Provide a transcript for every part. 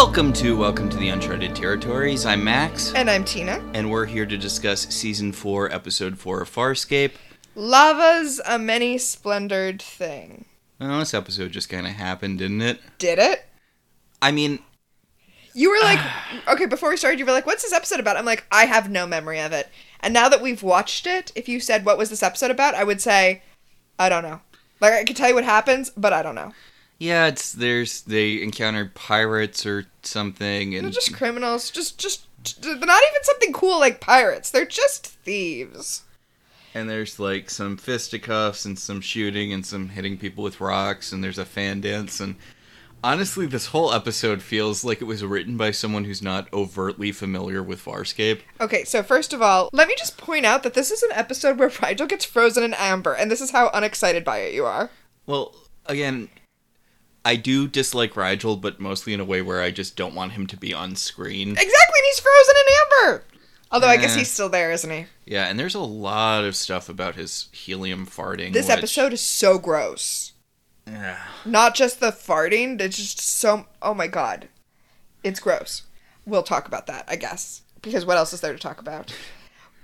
Welcome to Welcome to the Uncharted Territories. I'm Max, And I'm Tina. and we're here to discuss season four, episode four of Farscape. Lava's a many splendored thing. Well, this episode just kind of happened, didn't it? Did it? I mean, You were like, okay, before we started, you were like, what's this episode about? I'm like, I have no memory of it. And now that we've watched it, if you said, what was this episode about? I would say, I don't know. Like, I could tell you what happens, but I don't know. Yeah, it's there's they encountered pirates or something, They're and just criminals. Just, just, they're not even something cool like pirates. They're just thieves. and there's like some fisticuffs and some shooting and some hitting people with rocks, and there's a fan dance, and honestly, this whole episode feels like it was written by someone who's not overtly familiar with Farscape. Okay, so first of all, let me just point out that this is an episode where Rygel gets frozen in amber, and this is how unexcited by it you are. Well, again, I do dislike Rygel, but mostly in a way where I just don't want him to be on screen. Exactly, and he's frozen in amber. Although I guess Eh. he's still there, isn't he? Yeah, and there's a lot of stuff about his helium farting. This which- episode is so gross. Yeah. Not just the farting, it's just so. Oh my god. It's gross. We'll talk about that, I guess. Because what else is there to talk about?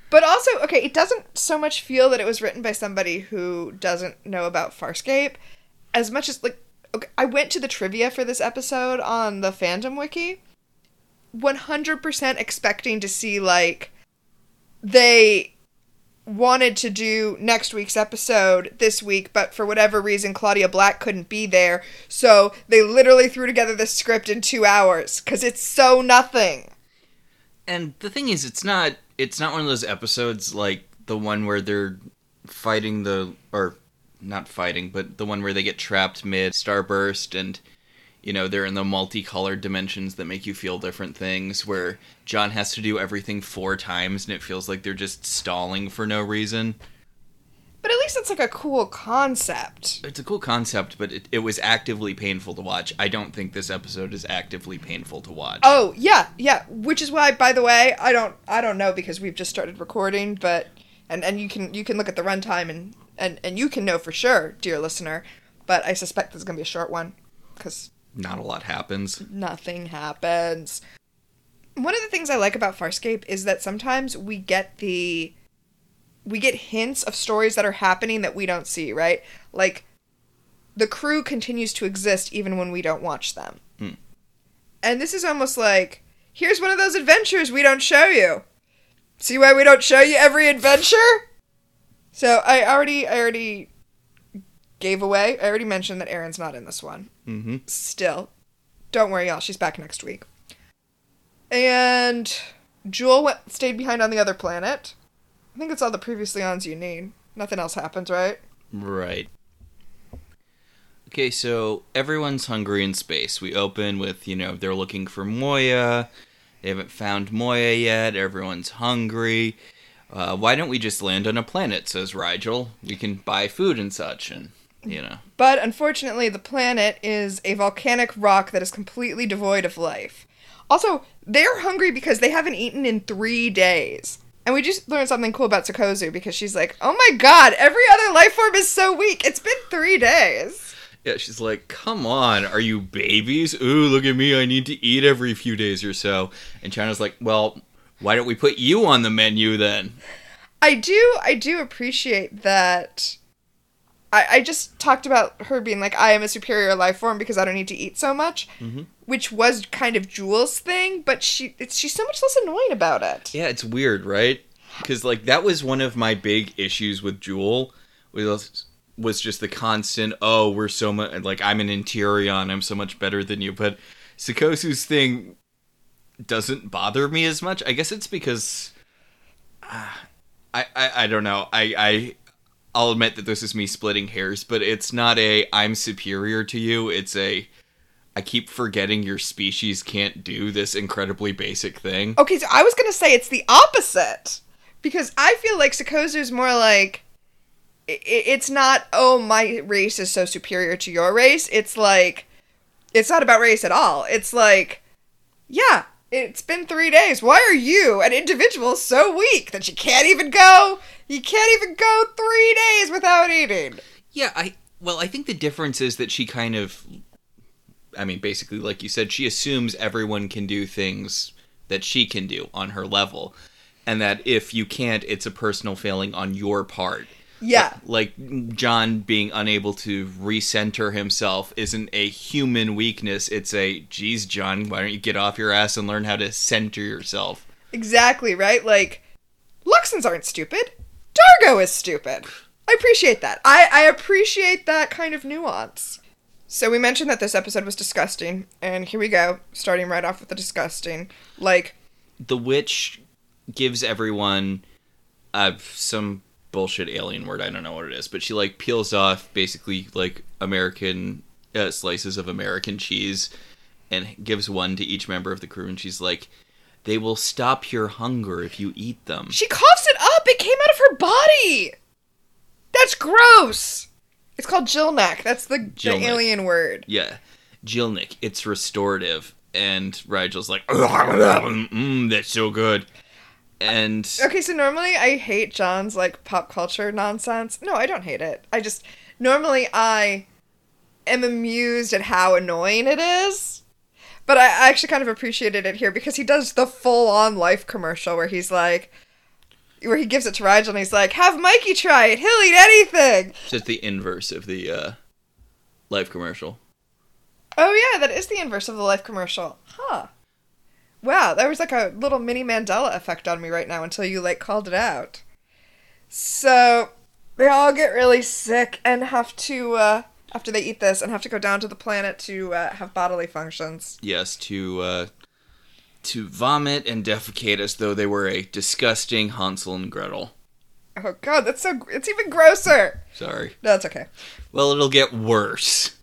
But also, okay, it doesn't so much feel that it was written by somebody who doesn't know about Farscape as much as, like, okay, I went to the trivia for this episode on the fandom wiki 100% expecting to see, like, they wanted to do next week's episode this week, but for whatever reason, Claudia Black couldn't be there. So they literally threw together the script in two hours because it's so nothing. And the thing is, it's not it's not one of those episodes like the one where they're fighting the or not fighting, but the one where they get trapped mid starburst and you know they're in the multicolored dimensions that make you feel different things where John has to do everything four times and it feels like they're just stalling for no reason. But at least it's like a cool concept. It's a cool concept, but it, it was actively painful to watch. I don't think this episode is actively painful to watch. Oh yeah, yeah. Which is why, by the way, I don't, I don't know because we've just started recording, but and and you can you can look at the runtime and and and you can know for sure, dear listener. But I suspect this is gonna be a short one because Not a lot happens. nothing happens. One of the things I like about Farscape is that sometimes we get the we get hints of stories that are happening that we don't see, right? Like the crew continues to exist even when we don't watch them. Hmm. And this is almost like here's one of those adventures we don't show you. See why we don't show you every adventure? So I already I already gave away. I already mentioned that Aeryn's not in this one Mm-hmm. still. Don't worry, y'all. She's back next week. And Jool went, stayed behind on the other planet. I think it's all the previously ons you need. Nothing else happens, right? Right. Okay, so everyone's hungry in space. We open with, you know, they're looking for Moya. They haven't found Moya yet. Everyone's hungry. Uh, why don't we just land on a planet, says Rygel. We can buy food and such, and, you know. But unfortunately, the planet is a volcanic rock that is completely devoid of life. Also, they're hungry because they haven't eaten in three days. And we just learned something cool about Sikozu because she's like, oh my god, every other life form is so weak. It's been three days. Yeah, she's like, come on, are you babies? Ooh, look at me, I need to eat every few days or so. And Chiana's like, well, why don't we put you on the menu then? I do I do appreciate that I, I just talked about her being like I am a superior life form because I don't need to eat so much, Mhm. which was kind of Jool's thing, but she it's, she's so much less annoying about it. Yeah, it's weird, right? Because like that was one of my big issues with Jool was was just the constant. Oh, we're so much like I'm an Interion. I'm so much better than you. But Sikozu's thing doesn't bother me as much. I guess it's because uh, I, I I don't know. I I I'll admit that this is me splitting hairs, but it's not a I'm superior to you. It's a I keep forgetting your species can't do this incredibly basic thing. Okay, so I was gonna say it's the opposite because I feel like Sikozu's more like it's not oh my race is so superior to your race. It's like it's not about race at all. It's like yeah, it's been three days. Why are you, an individual, so weak that you can't even go? You can't even go three days without eating. Yeah, I well, I think the difference is that she kind of I mean, basically, like you said, she assumes everyone can do things that she can do on her level, and that if you can't, it's a personal failing on your part. Yeah. Like John being unable to recenter himself isn't a human weakness. It's a, geez, John, why don't you get off your ass and learn how to center yourself? Exactly, right? Like, Luxans aren't stupid. Dargo is stupid. I appreciate that. I, I appreciate that kind of nuance. So we mentioned that this episode was disgusting, and here we go, starting right off with the disgusting. Like, The witch gives everyone uh, some bullshit alien word. I don't know what it is, but she like peels off basically like American uh, slices of American cheese and gives one to each member of the crew, and she's like, "They will stop your hunger if you eat them." she coughs it up! It came out of her body! That's gross! It's called Jillneck. That's the, the alien word. Yeah, Jilnick, it's restorative, and Rygel's like, "Mmm, that's so good," and Okay, so normally I hate John's like pop culture nonsense. No, I don't hate it. I just normally I am amused at how annoying it is. But I I actually kind of appreciated it here because he does the full on life commercial where he's like where he gives it to Rygel and he's like, Have Mikey try it, he'll eat anything. it's just the inverse of the uh, life commercial. Oh yeah, that is the inverse of the life commercial. Huh. Wow, there was like a little mini Mandela effect on me right now until you like called it out. So they all get really sick and have to uh after they eat this and have to go down to the planet to uh, have bodily functions. yes to uh to vomit and defecate as though they were a disgusting Hansel and Gretel. Oh god, that's so it's even grosser. Sorry. No, that's okay. Well, it'll get worse.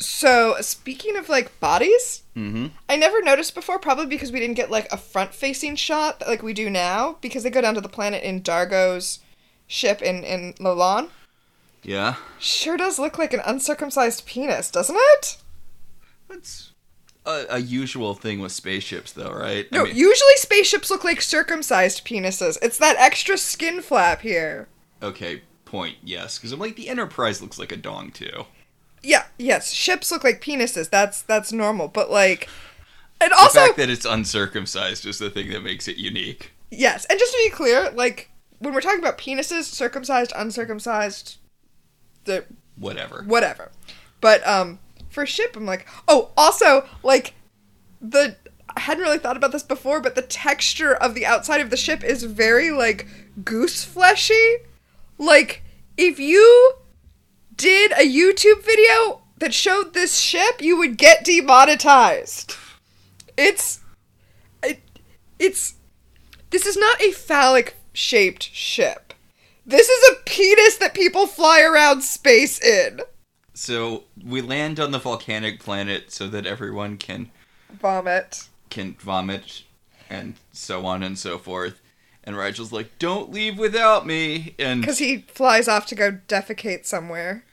So speaking of like bodies, Mm-hmm. I never noticed before, probably because we didn't get like a front facing shot like we do now, because they go down to the planet in Dargo's ship in, in Lalon. Yeah. Sure does look like an uncircumcised penis, doesn't it? That's a, a usual thing with spaceships, though, right? No, I mean, usually spaceships look like circumcised penises. It's that extra skin flap here. okay, point, yes. Because I'm like, the Enterprise looks like a dong, too. Yeah, yes, ships look like penises. That's that's normal, but like and The also fact that it's uncircumcised is the thing that makes it unique. yes, and just to be clear, like when we're talking about penises, circumcised, uncircumcised, the Whatever. whatever. But um for ship I'm like, oh, also like the I hadn't really thought about this before, but the texture of the outside of the ship is very like goose fleshy. Like if you did a YouTube video that showed this ship, you would get demonetized. It's it, it's this is not a phallic shaped ship. This is a penis that people fly around space in. So we land on the volcanic planet so that everyone can Vomit. can vomit and so on and so forth. And Rygel's like, "Don't leave without me." And Because he flies off to go defecate somewhere.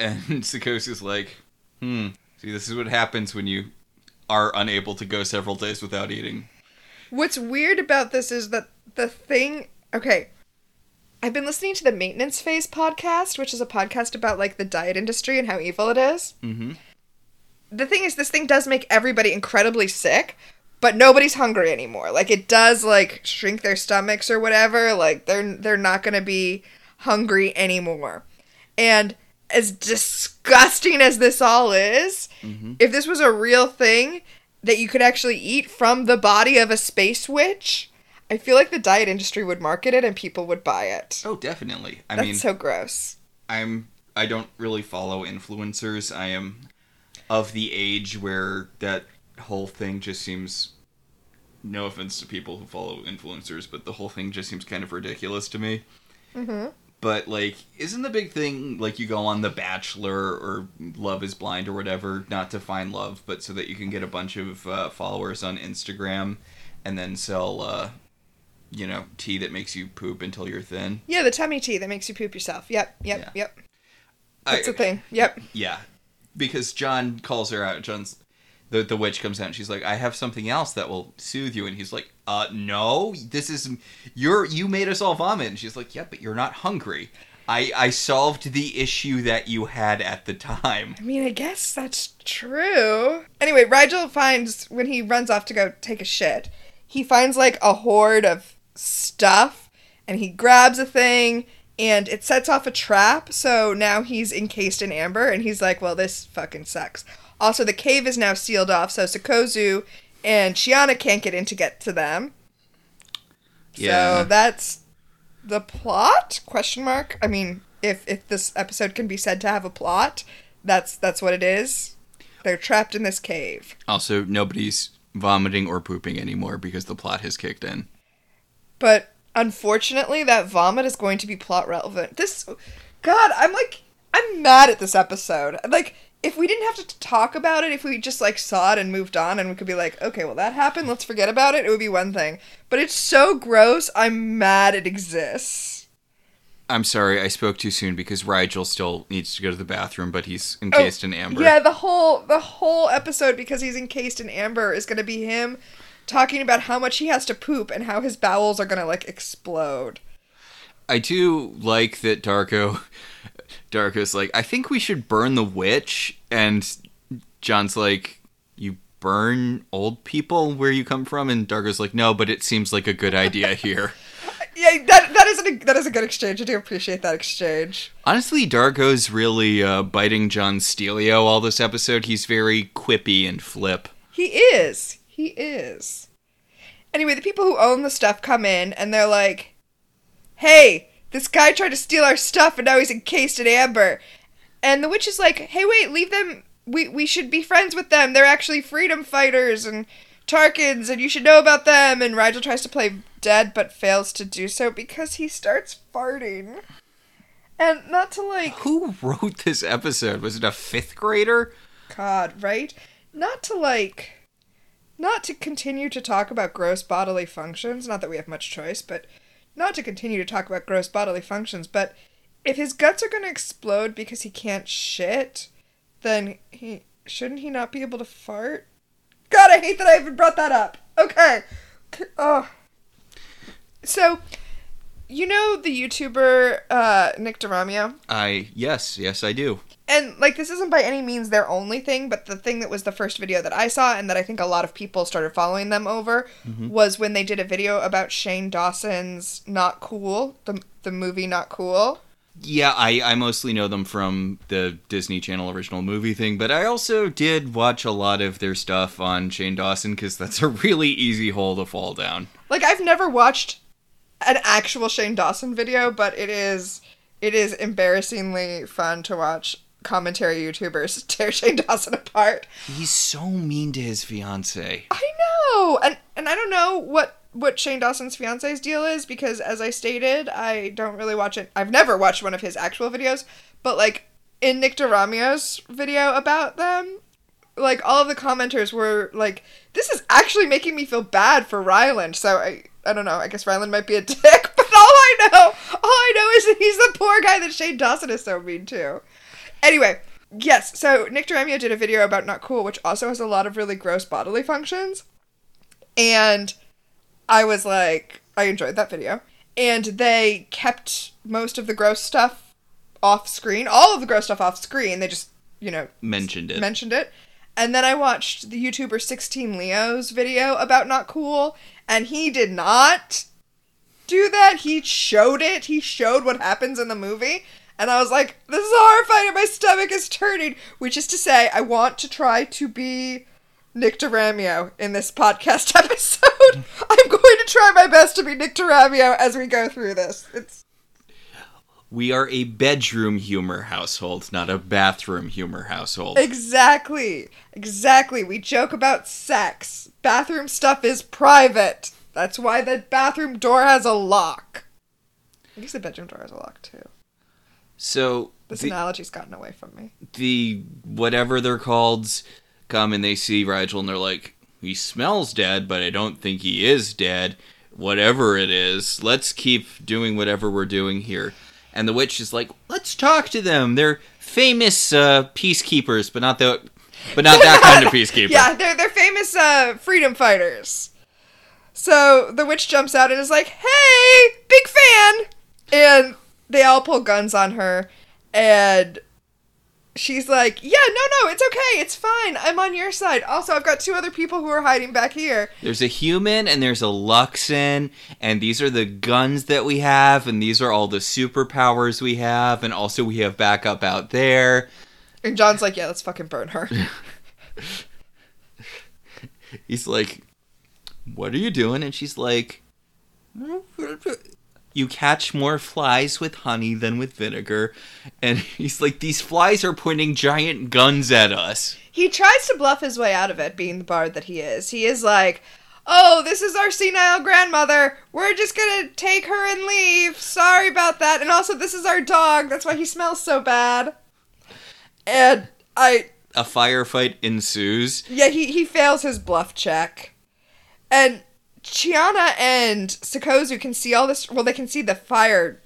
And Sikozu's like, "Hmm. See, this is what happens when you are unable to go several days without eating." What's weird about this is that the thing. Okay. I've been listening to the Maintenance Phase podcast, which is a podcast about like the diet industry and how evil it is. Mm-hmm. The thing is, this thing does make everybody incredibly sick, but nobody's hungry anymore. Like it does like shrink their stomachs or whatever. Like they're they're not gonna be hungry anymore. And as disgusting as this all is, if this was a real thing that you could actually eat from the body of a space witch, I feel like the diet industry would market it and people would buy it. Oh, definitely. I That's mean, so gross. I'm I don't really follow influencers. I am of the age where that whole thing just seems no offense to people who follow influencers, but the whole thing just seems kind of ridiculous to me. hmm But like, isn't the big thing like you go on The Bachelor or Love Is Blind or whatever, not to find love, but so that you can get a bunch of uh, followers on Instagram and then sell, uh, you know, tea that makes you poop until you're thin. Yeah, the tummy tea that makes you poop yourself. Yep, yep, Yeah. yep. That's I- the thing. Yep. Yeah, because John calls her out. John's the the witch comes out and she's like, "I have something else that will soothe you," and he's like, "Uh, no, this is you're you made us all vomit," and she's like, "Yeah, but you're not hungry. I I solved the issue that you had at the time. I mean, I guess that's true. Anyway, Rygel finds when he runs off to go take a shit, he finds like a horde of stuff and he grabs a thing and it sets off a trap. So now he's encased in amber and he's like, well, this fucking sucks. Also, the cave is now sealed off, so Sikozu and Chiana can't get in to get to them. Yeah. So that's the plot? Question mark. I mean, if if this episode can be said to have a plot, that's that's what it is. They're trapped in this cave. Also, nobody's vomiting or pooping anymore because the plot has kicked in. But unfortunately, that vomit is going to be plot relevant. This, God, I'm like, I'm mad at this episode. Like, if we didn't have to talk about it, if we just like saw it and moved on, and we could be like, okay, well that happened, let's forget about it. It would be one thing. But it's so gross. I'm mad it exists. I'm sorry, I spoke too soon because Rygel still needs to go to the bathroom, but he's encased oh, in amber. Oh, Yeah, the whole the whole episode because he's encased in amber is going to be him talking about how much he has to poop and how his bowels are going to like explode. I do like that Dargo. Dargo's like, I think we should burn the witch, and John's like, you burn old people where you come from, and Dargo's like, no, but it seems like a good idea here. Yeah, that that is a that is a good exchange. I do appreciate that exchange. Honestly, Dargo's really uh, biting John Stelio all this episode. He's very quippy and flip. He is. He is. Anyway, the people who own the stuff come in and they're like, "Hey, this guy tried to steal our stuff and now he's encased in amber." And the witch is like, "Hey, wait, leave them. We we should be friends with them. They're actually freedom fighters and Tarkins, and you should know about them." And Rygel tries to play dead but fails to do so because he starts farting. And not to like Who wrote this episode? Was it a fifth grader? God, right? Not to like not to continue to talk about gross bodily functions, not that we have much choice, but not to continue to talk about gross bodily functions, but if his guts are going to explode because he can't shit, then he shouldn't he not be able to fart? God, I hate that I even brought that up. Okay. Oh. So, you know the YouTuber uh, Nick DeOrio? I yes, yes, I do. And like this isn't by any means their only thing but the thing that was the first video that i saw and that i think a lot of people started following them over mm-hmm. was when they did a video about shane dawson's not cool the, the movie not cool Yeah, I, I mostly know them from the Disney Channel original movie thing, but I also did watch a lot of their stuff on Shane Dawson because that's a really easy hole to fall down. like i've never watched an actual shane dawson video but it is it is embarrassingly fun to watch commentary youtubers tear shane dawson apart He's so mean to his fiance. I know, and and I don't know what what Shane Dawson's fiance's deal is because, as I stated, I don't really watch it. I've never watched one of his actual videos, but like in Nick DeOrio's video about them, like all of the commenters were like, "This is actually making me feel bad for Ryland." So I I don't know. I guess Ryland might be a dick, but all I know, all I know is that he's the poor guy that Shane Dawson is so mean to. Anyway, yes. So Nick DeOrio did a video about Not Cool, which also has a lot of really gross bodily functions, and I was like, I enjoyed that video. And they kept most of the gross stuff off screen, all of the gross stuff off screen. They just, you know, Mentioned it. mentioned it. And then I watched the YouTuber 16 Leo's video about Not Cool, and he did not do that. He showed it. He showed what happens in the movie. And I was like, this is horrifying, and my stomach is turning. Which is to say, I want to try to be Nick DeOrio in this podcast episode. I'm going to try my best to be Nick DeOrio as we go through this. It's we are a bedroom humor household, not a bathroom humor household. Exactly. Exactly. We joke about sex. Bathroom stuff is private. That's why the bathroom door has a lock. I guess the bedroom door has a lock too. So This the, analogy's gotten away from me. the whatever they're called come and they see Rygel and they're like, he smells dead, but I don't think he is dead. Whatever it is, let's keep doing whatever we're doing here. And the witch is like, let's talk to them. They're famous uh, peacekeepers, but not the, but not that kind of peacekeeper. Yeah, they're they're famous uh, freedom fighters. So the witch jumps out and is like, "Hey, big fan!" And they all pull guns on her, and she's like, "Yeah, no, no, it's okay, it's fine. I'm on your side. Also, I've got two other people who are hiding back here." There's a human and there's a Luxan, and these are the guns that we have, and these are all the superpowers we have, and also we have backup out there. And John's like, "Yeah, let's fucking burn her." He's like, What are you doing? And she's like, You catch more flies with honey than with vinegar. And he's like, These flies are pointing giant guns at us. he tries to bluff his way out of it, being the bard that he is. He is like, "Oh, this is our senile grandmother. We're just gonna take her and leave. Sorry about that. And also, this is our dog. That's why he smells so bad." And I, A firefight ensues. yeah, he he fails his bluff check, and Chiana and Sikozu can see all this. Well, they can see the fire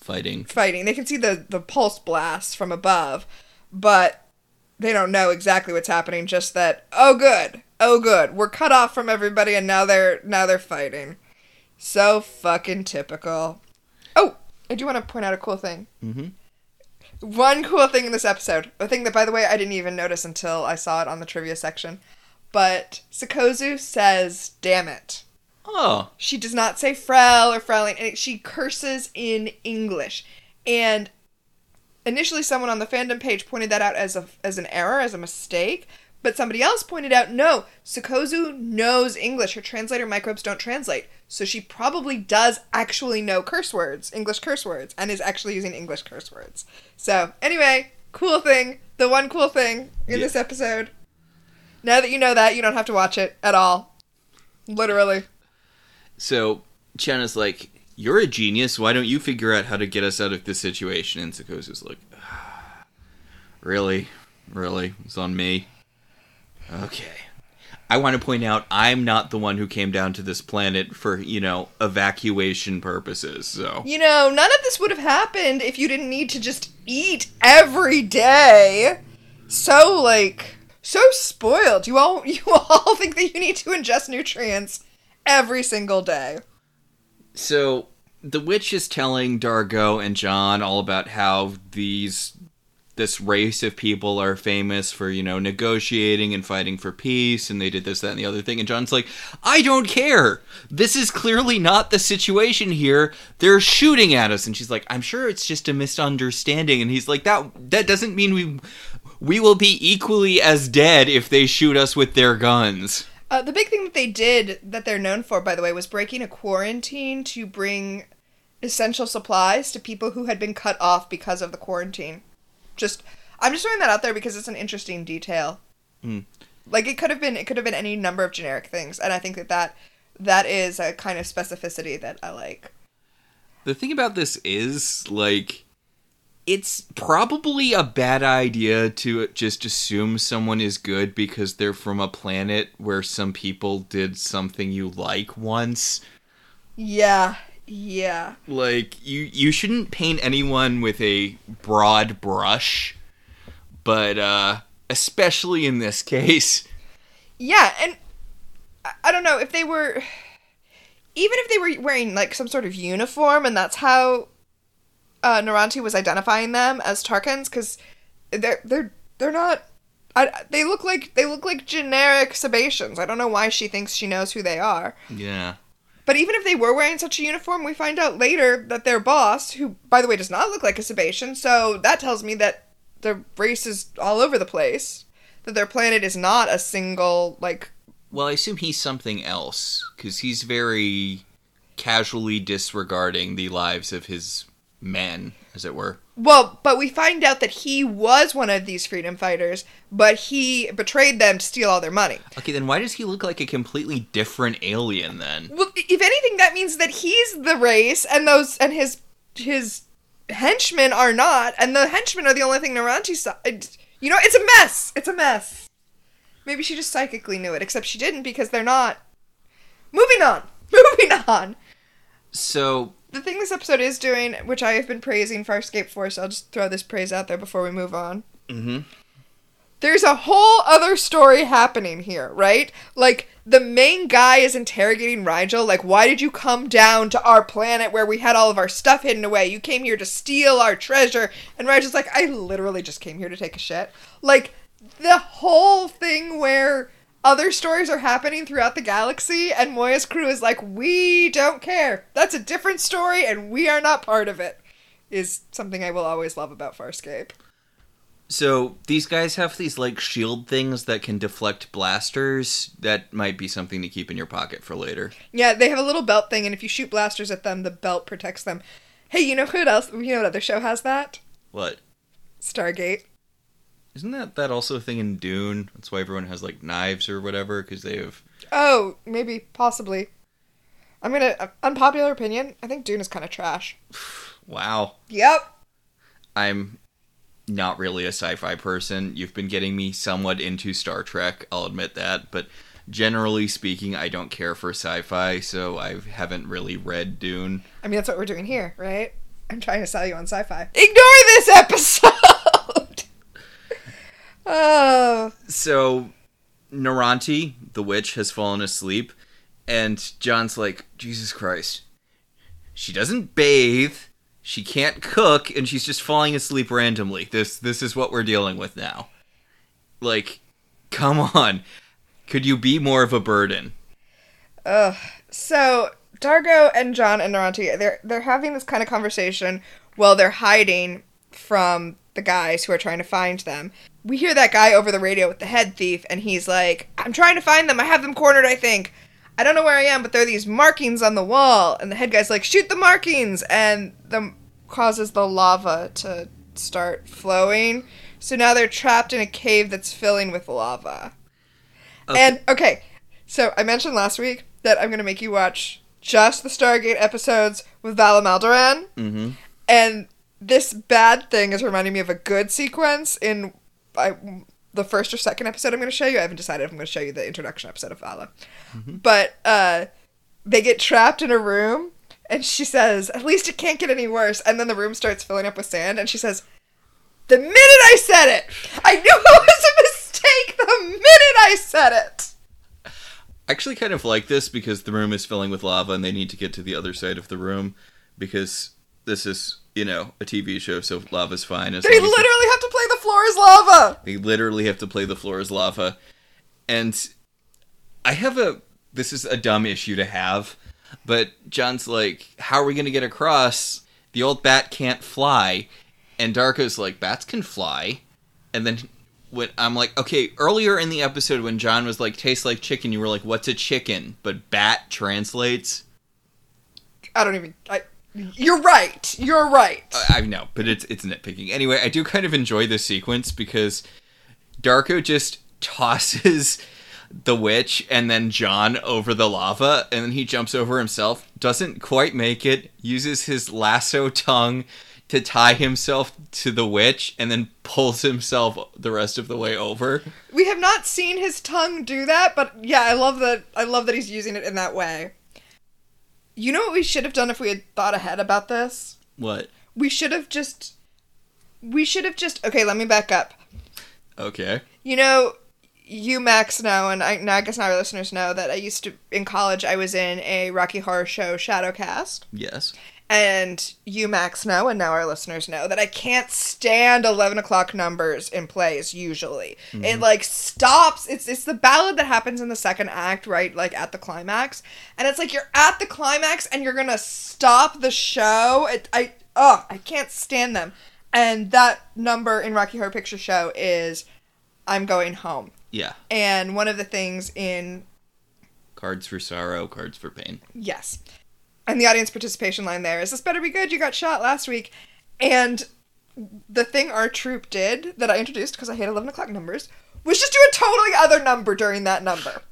Fighting. fighting. They can see the the pulse blasts from above, but they don't know exactly what's happening. Just that, oh good, oh good, we're cut off from everybody, and now they're now they're fighting. So fucking typical. Oh, I do want to point out a cool thing. Mhm. One cool thing in this episode, a thing that, by the way, I didn't even notice until I saw it on the trivia section. But Sikozu says, "Damn it." Oh. She does not say Frell or and she curses in English. And initially, someone on the fandom page pointed that out as a as an error, as a mistake. But somebody else pointed out, no, Sikozu knows English. Her translator microbes don't translate, so she probably does actually know curse words, English curse words, and is actually using English curse words. So anyway, cool thing, the one cool thing in Yeah. this episode. Now that you know that, you don't have to watch it at all. Literally. So Chiana's like, You're a genius. Why don't you figure out how to get us out of this situation? And Sikozu's like, ah, Really? Really? It's on me. Okay. I want to point out I'm not the one who came down to this planet for, you know, evacuation purposes. So You know, none of this would have happened if you didn't need to just eat every day. So like so spoiled. You all you all think that you need to ingest nutrients every single day. So the witch is telling Dargo and John all about how these this race of people are famous for, you know, negotiating and fighting for peace and they did this, that, and the other thing. And John's like, I don't care. This is clearly not the situation here. They're shooting at us. And she's like, I'm sure it's just a misunderstanding. And he's like, That that doesn't mean we we will be equally as dead if they shoot us with their guns. Uh, the big thing that they did that they're known for, by the way, was breaking a quarantine to bring essential supplies to people who had been cut off because of the quarantine. Just, I'm just throwing that out there because it's an interesting detail. Hmm. Like it could have been, it could have been any number of generic things, and I think that that that is a kind of specificity that I like. The thing about this is, like, it's probably a bad idea to just assume someone is good because they're from a planet where some people did something you like once. Yeah, yeah. Like, you, you shouldn't paint anyone with a broad brush, but, uh, especially in this case. Yeah, and I, I don't know if they were even if they were wearing like some sort of uniform and that's how uh Noranti was identifying them as Tarkans cuz they're they're they're not I, they look like they look like generic Sebaceans. I don't know why she thinks she knows who they are. Yeah. But even if they were wearing such a uniform, we find out later that their boss, who by the way does not look like a Sebacean, so that tells me that the race is all over the place. That their planet is not a single like Well, I assume he's something else, because he's very casually disregarding the lives of his men, as it were. Well, but we find out that he was one of these freedom fighters, but he betrayed them to steal all their money. Okay, then why does he look like a completely different alien then? Well, if anything, that means that he's the race, and those and his his henchmen are not, and the henchmen are the only thing Noranti saw. You know, it's a mess. It's a mess. Maybe she just psychically knew it, except she didn't because they're not. Moving on. Moving on. So, The thing this episode is doing, which I have been praising Farscape for, so I'll just throw this praise out there before we move on. mhm. there's a whole other story happening here, right? Like the main guy is interrogating Rygel, like, why did you come down to our planet where we had all of our stuff hidden away? You came here to steal our treasure. And Rygel's like, I literally just came here to take a shit. Like, the whole thing where other stories are happening throughout the galaxy, and Moya's crew is like, we don't care. That's a different story, and we are not part of it, is something I will always love about Farscape. So these guys have these like shield things that can deflect blasters. That might be something to keep in your pocket for later. Yeah, they have a little belt thing, and if you shoot blasters at them, the belt protects them. Hey, you know who else? You know what other show has that? What? Stargate. Isn't that that also a thing in Dune? That's why everyone has like knives or whatever because they have. Oh, maybe, possibly. I'm gonna uh, unpopular opinion. I think Dune is kind of trash. Wow. Yep. I'm not really a sci-fi person. You've been getting me somewhat into Star Trek. I'll admit that, but generally speaking, I don't care for sci-fi, so I haven't really read Dune. I mean, that's what we're doing here, right? I'm trying to sell you on sci-fi. Ignore this episode. oh. So Noranti, the witch, has fallen asleep, and John's like, Jesus Christ. She doesn't bathe, she can't cook, and she's just falling asleep randomly. This this is what we're dealing with now. Like, come on. Could you be more of a burden? Ugh. So Dargo and John and Noranti, they're they're having this kind of conversation while they're hiding from the guys who are trying to find them. We hear that guy over the radio with the head thief, and he's like, "I'm trying to find them. I have them cornered. I think. I don't know where I am, but there are these markings on the wall." And the head guy's like, "Shoot the markings!" And the causes the lava to start flowing. So now they're trapped in a cave that's filling with lava. Okay. And okay, so I mentioned last week that I'm gonna make you watch just the Stargate episodes with Vala Mal Doran, Mm-hmm. and this bad thing is reminding me of a good sequence in I, the first or second episode I'm going to show you. I haven't decided if I'm going to show you the introduction episode of Vala, but uh, they get trapped in a room, and she says, "At least it can't get any worse." And then the room starts filling up with sand, and she says, "The minute I said it, I knew it was a mistake. The minute I said it." I actually kind of like this because the room is filling with lava and they need to get to the other side of the room because this is, you know, a TV show, so lava's fine. As They literally have to play the floor is lava. They literally have to play the floor is lava. And I have a this is a dumb issue to have, but John's like, How are we gonna get across? The old bat can't fly. And Dargo's like, Bats can fly. And then when I'm like, okay, earlier in the episode when John was like, tastes like chicken, you were like, What's a chicken? But bat translates. I don't even. I. You're right. You're right. I know, but it's it's nitpicking. Anyway, I do kind of enjoy this sequence because Dargo just tosses the witch and then John over the lava, and then he jumps over himself, doesn't quite make it, uses his lasso tongue to tie himself to the witch, and then pulls himself the rest of the way over. We have not seen his tongue do that, but yeah, I love that. I love that he's using it in that way. You know what we should have done if we had thought ahead about this? What? We should have just. We should have just. Okay, let me back up. Okay. You know, you Max know, and I, now I guess now our listeners know that I used to in college. I was in a Rocky Horror Show shadow cast. Yes. And you, Max, know, and now our listeners know that I can't stand eleven o'clock numbers in plays. Usually, it mm-hmm. like stops. It's it's the ballad that happens in the second act, right? Like at the climax, and it's like you're at the climax and you're gonna stop the show. It, I oh, I can't stand them. And that number in Rocky Horror Picture Show is "I'm Going Home." Yeah. And one of the things in Cards for sorrow, cards for pain. Yes. And the audience participation line there is this better be good? You got shot last week. And the thing our troupe did that I introduced because I hate 11 o'clock numbers was just do a totally other number during that number.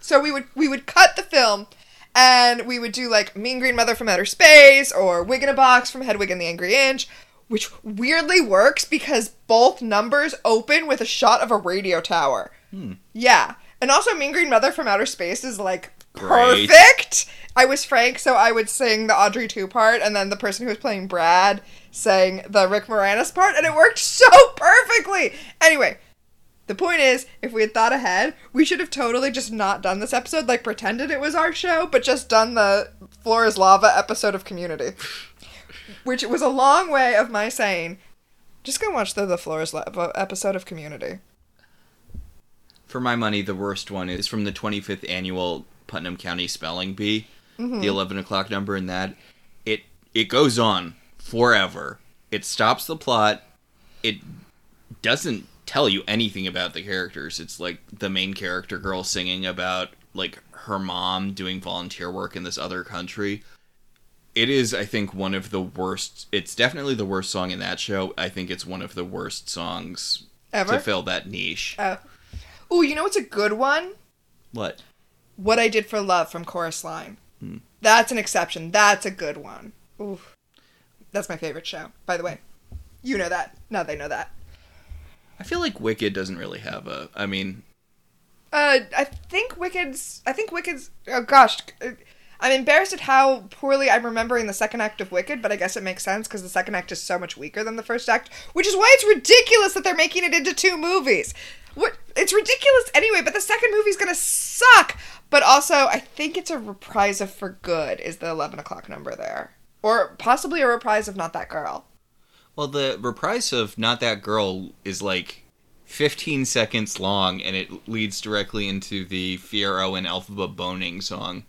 So we would we would cut the film and we would do like Mean Green Mother from Outer Space or Wig in a Box from Hedwig and the Angry Inch, which weirdly works because both numbers open with a shot of a radio tower. Hmm. Yeah. And also Mean Green Mother from Outer Space is like Great. perfect. I was Frank, so I would sing the Audrey 2 part, and then the person who was playing Brad sang the Rick Moranis part, and it worked so perfectly. Anyway, The point is, if we had thought ahead, we should have totally just not done this episode, like pretended it was our show, but just done the Floor is Lava episode of Community. Which was a long way of my saying, just go watch the The Floor is Lava episode of Community. For my money, the worst one is from the 25th annual Putnam County Spelling Bee, the mm-hmm. 11 o'clock number. In that, it it goes on forever. It stops the plot. It doesn't tell you anything about the characters. It's like the main character girl singing about like her mom doing volunteer work in this other country. It is, I think, one of the worst. It's definitely the worst song in that show. I think it's one of the worst songs Ever? to fill that niche. Oh. Ooh, you know what's a good one? What? What I Did for Love from Chorus Line. That's an exception. That's a good one. Ooh. That's my favorite show, by the way. You know that. Now they know that. I feel like Wicked doesn't really have a. I mean, Uh, I think Wicked's. I think Wicked's. Oh gosh, uh, I'm embarrassed at how poorly I'm remembering the second act of Wicked, but I guess it makes sense because the second act is so much weaker than the first act, which is why it's ridiculous that they're making it into two movies. What? It's ridiculous anyway, but the second movie's gonna suck. But also, I think it's a reprise of For Good is the 11 o'clock number there, or possibly a reprise of Not That Girl. well, the reprise of "Not That Girl" is like 15 seconds long, and it leads directly into the Fiyero and Elphaba boning song.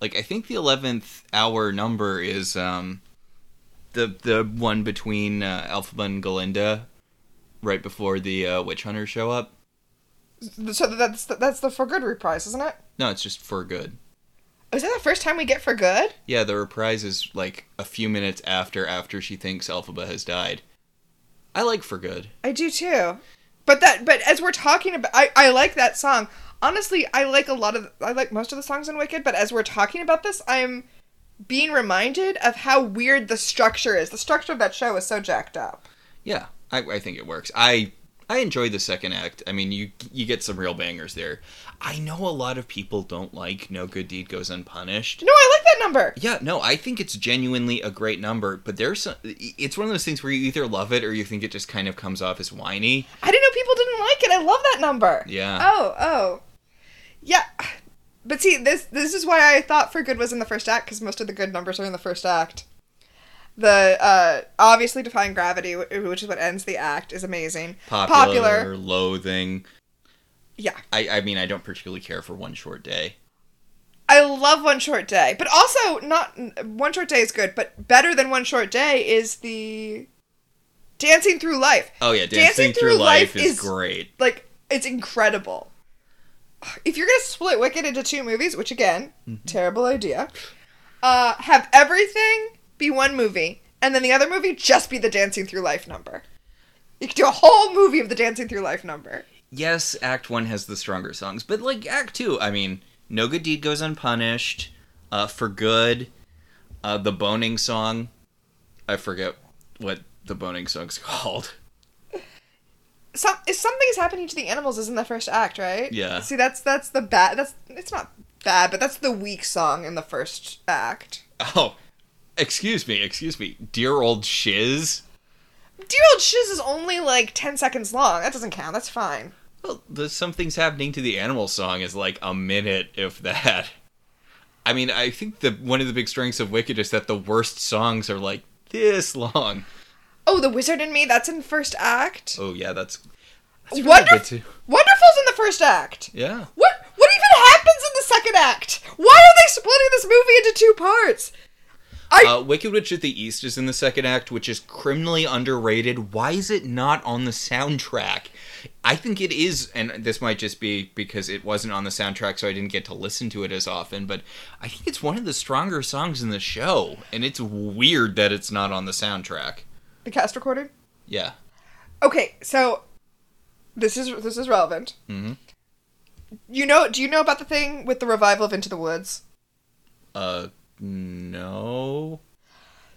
Like, I think the 11th hour number is um, the the one between uh, Elphaba and Galinda, right before the uh, witch hunters show up. So that's the, that's the For Good reprise, isn't it? No, it's just for good. Oh, is that the first time we get For Good? Yeah, the reprise is like a few minutes after after she thinks Elphaba has died. I like for good. I do too. But that but as we're talking about I, I like that song. Honestly, I like a lot of I like most of the songs in Wicked, but as we're talking about this, I'm being reminded of how weird the structure is. The structure of that show is so jacked up. Yeah, I, I think it works. I I enjoy the second act. I mean, you you get some real bangers there. I know a lot of people don't like "No Good Deed Goes Unpunished." No, I like that number. Yeah, no, I think it's genuinely a great number. But there's some, it's one of those things where you either love it or you think it just kind of comes off as whiny. I didn't know people didn't like it. I love that number. Yeah. Oh, oh. Yeah. But see, this this is why I thought For Good was in the first act because most of the good numbers are in the first act. The uh, obviously defying gravity, which is what ends the act, is amazing. Popular, loathing. Yeah, I I mean, I don't particularly care for One Short Day. I love One Short Day, but also not One Short Day is good, but better than One Short Day is the Dancing Through Life. Oh yeah, Dancing Dancing, Through Through, Life, is, is- great. Like it's incredible. If you're gonna split Wicked into two movies, which again, terrible idea, uh, have everything be one movie, and then the other movie just be the Dancing Through Life number. You could do a whole movie of the Dancing Through Life number. yes, Act One has the stronger songs, but like Act Two, I mean, No Good Deed Goes Unpunished, uh, For Good, uh, the Boning song. I forget what the Boning song's called. Some if something's happening to the animals is in the first act, right? Yeah. See, that's that's the bad. That's it's not bad, but that's the weak song in the first act. Oh, excuse me, excuse me, dear old shiz. Dear old shiz is only like ten seconds long. That doesn't count. That's fine. Well, the something's happening to the animal song is like a minute, if that. I mean, I think the one of the big strengths of Wicked is that the worst songs are like this long. Oh, the wizard in me. That's in first act. Oh yeah, that's, that's really Wonderful. good too. Wonderful's in the first act. Yeah. What what even happens in the second act? Why are they splitting this movie into two parts? I Uh, Wicked Witch of the East is in the second act, which is criminally underrated. Why is it not on the soundtrack? I think it is, and this might just be because it wasn't on the soundtrack, so I didn't get to listen to it as often. But I think it's one of the stronger songs in the show, and it's weird that it's not on the soundtrack. the cast recorded. Yeah. Okay, so this is this is relevant. Mhm. You know? Do you know about the thing with the revival of Into the Woods? Uh, no.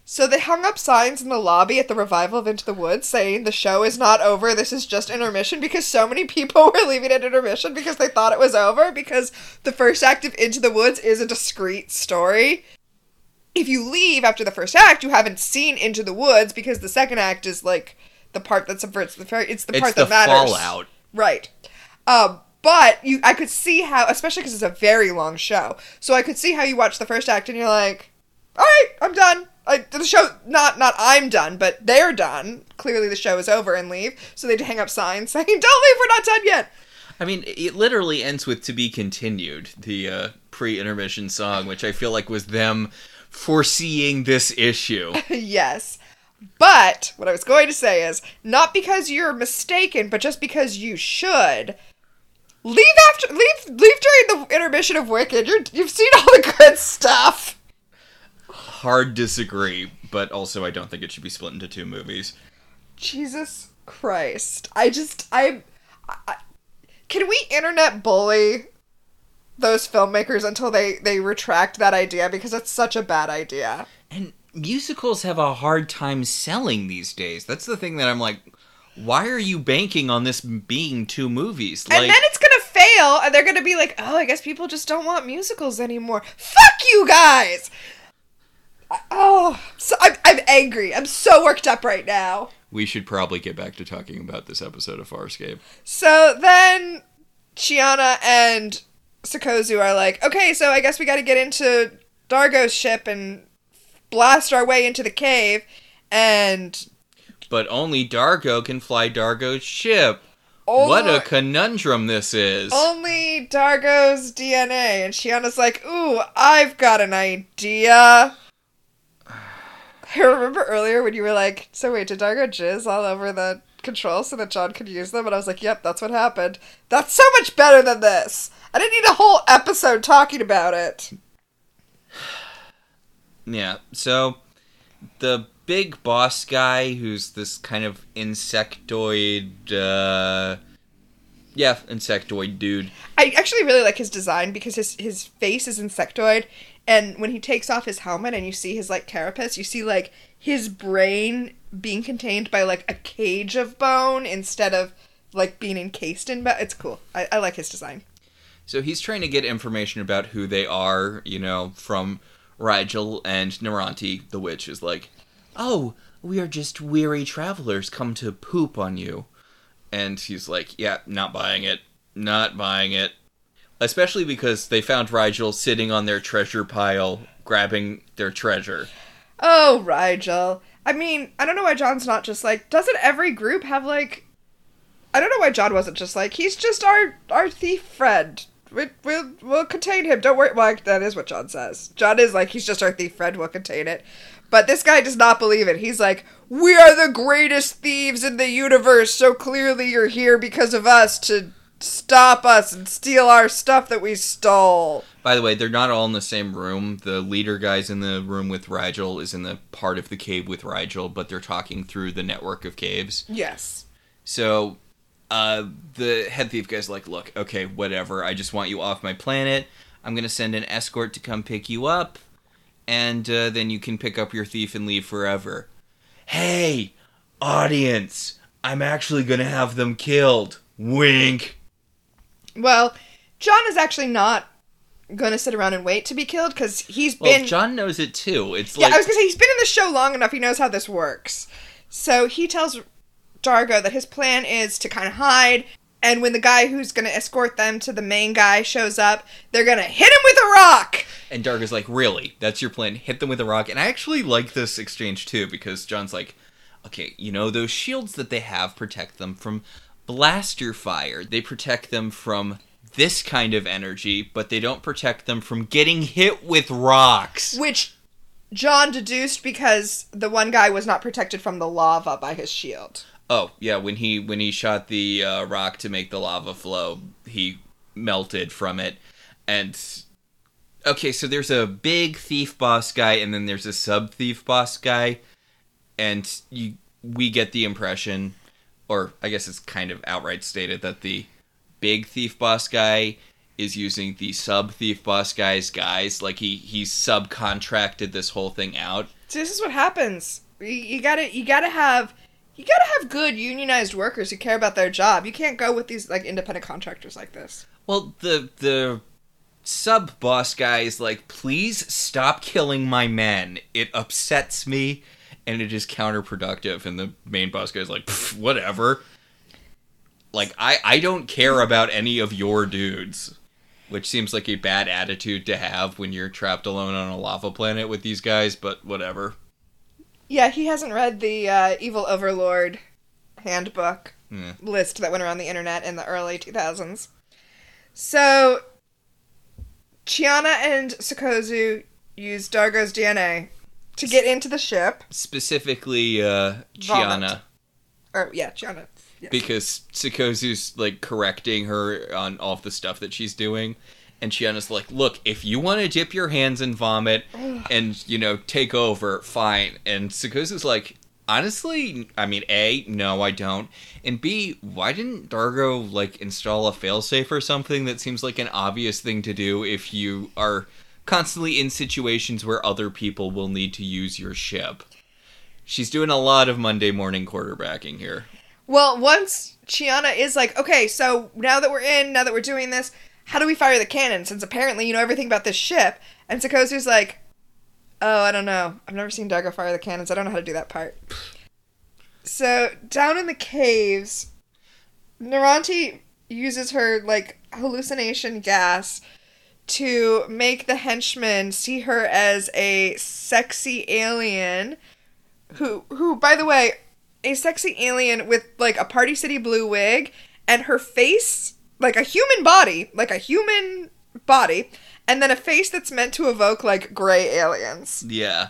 So they hung up signs in the lobby at the revival of Into the Woods saying the show is not over, this is just intermission because so many people were leaving at intermission because they thought it was over because the first act of Into the Woods is a discrete story. If you leave after the first act, you haven't seen Into the Woods because the second act is like the part that subverts the fair. It's the part it's the that matters. fallout. Right. Um, but you, I could see how, especially because it's a very long show. So I could see how you watch the first act and you're like, "All right, I'm done." I, the show, not not I'm done, but they're done. Clearly, the show is over and leave. So they hang up signs saying, "Don't leave, we're not done yet." I mean, it literally ends with "To be continued," the uh, pre-intermission song, which I feel like was them foreseeing this issue. yes. But what I was going to say is not because you're mistaken, but just because you should leave after leave leave during the intermission of Wicked. You're, you've seen all the good stuff. Hard disagree, but also I don't think it should be split into two movies. Jesus Christ! I just I, I can we internet bully those filmmakers until they they retract that idea because it's such a bad idea. And musicals have a hard time selling these days. That's the thing that I'm like, why are you banking on this being two movies? Like, and then it's gonna and they're gonna be like, "Oh, I guess people just don't want musicals anymore." Fuck you guys! Oh, so I'm, I'm angry. I'm so worked up right now. we should probably get back to talking about this episode of Farscape. So then, Chiana and Sikozu are like, "Okay, so I guess we got to get into Dargo's ship and blast our way into the cave." And But only Dargo can fly Dargo's ship. What a conundrum this is. only Dargo's DNA. And Chiana's like, "Ooh, I've got an idea." I remember earlier when you were like, "So wait, did Dargo jizz all over the controls so that John could use them?" And I was like, "Yep, that's what happened. That's so much better than this. I didn't need a whole episode talking about it." Yeah, so the big boss guy who's this kind of insectoid uh yeah, insectoid dude. I actually really like his design because his his face is insectoid, and when he takes off his helmet and you see his like carapace, you see like his brain being contained by like a cage of bone instead of like being encased in. But it's cool. I, I like his design. So he's trying to get information about who they are, you know, from Rygel and Noranti, the witch, is like, Oh, we are just weary travelers come to poop on you. And he's like, Yeah, not buying it. Not buying it. Especially because they found Rygel sitting on their treasure pile, grabbing their treasure. Oh, Rygel. I mean, I don't know why John's not just like. Doesn't every group have like? I don't know why John wasn't just like. He's just our our thief friend. We, we'll we'll contain him. Don't worry. Well, that is what John says. John is like he's just our thief friend. We'll contain it. But this guy does not believe it. He's like, we are the greatest thieves in the universe. So clearly, you're here because of us to stop us and steal our stuff that we stole. By the way, they're not all in the same room. The leader guy's in the room with Rygel, is in the part of the cave with Rygel, but they're talking through the network of caves. Yes. So, uh, the head thief guy's like, look, okay, whatever. I just want you off my planet. I'm going to send an escort to come pick you up, and uh, then you can pick up your thief and leave forever. Hey, audience, I'm actually to have them killed. Wink. Well, John is actually not to sit around and wait to be killed because he's Well, been. John knows it too. It's yeah, like I was to say he's been in the show long enough. He knows how this works. So he tells Dargo that his plan is to kind of hide. And when the guy who's going to escort them to the main guy shows up, they're going to hit him with a rock. And Dargo's like, really? That's your plan? Hit them with a rock? And I actually like this exchange too, because John's like, okay, you know, those shields that they have protect them from blaster fire. They protect them from this kind of energy, but they don't protect them from getting hit with rocks. Which John deduced because the one guy was not protected from the lava by his shield. Oh, yeah, when he when he shot the uh, rock to make the lava flow, he melted from it. And okay, so there's a big thief boss guy and then there's a sub thief boss guy and you we get the impression or I guess it's kind of outright stated that the big thief boss guy is using the sub thief boss guy's guys like he he subcontracted this whole thing out. So this is what happens. You, gotta you gotta have you gotta have good unionized workers who care about their job. You can't go with these like independent contractors like this. Well, the the sub boss guy is like, please stop killing my men. It upsets me, and it is counterproductive. And the main boss guy is like, whatever. like I I don't care about any of your dudes, which seems like a bad attitude to have when you're trapped alone on a lava planet with these guys. But whatever. Yeah, he hasn't read the uh, Evil Overlord handbook Yeah. list that went around the internet in the early 2000s. So, Chiana and Sikozu use Dargo's DNA to get into the ship. Specifically, uh. Chiana. Or, yeah, Chiana. Because Sikozu's like correcting her on all of the stuff that she's doing. And Chiana's like, look, if you want to dip your hands in vomit and, you know, take over, fine. And Sikozu's like, honestly, I mean, A, no, I don't. And B, why didn't Dargo, like, install a failsafe or something? That seems like an obvious thing to do if you are constantly in situations where other people will need to use your ship. She's doing a lot of Monday morning quarterbacking here. Well, once Chiana is like, okay, so now that we're in, now that we're doing this, how do we fire the cannon? Since apparently you know everything about this ship. And Sikozu's like, oh, I don't know. I've never seen Dargo fire the cannons. I don't know how to do that part. So, down in the caves, Noranti uses her, like, hallucination gas to make the henchmen see her as a sexy alien who who by the way a sexy alien with like a party city blue wig and her face like a human body like a human body and then a face that's meant to evoke like gray aliens Yeah.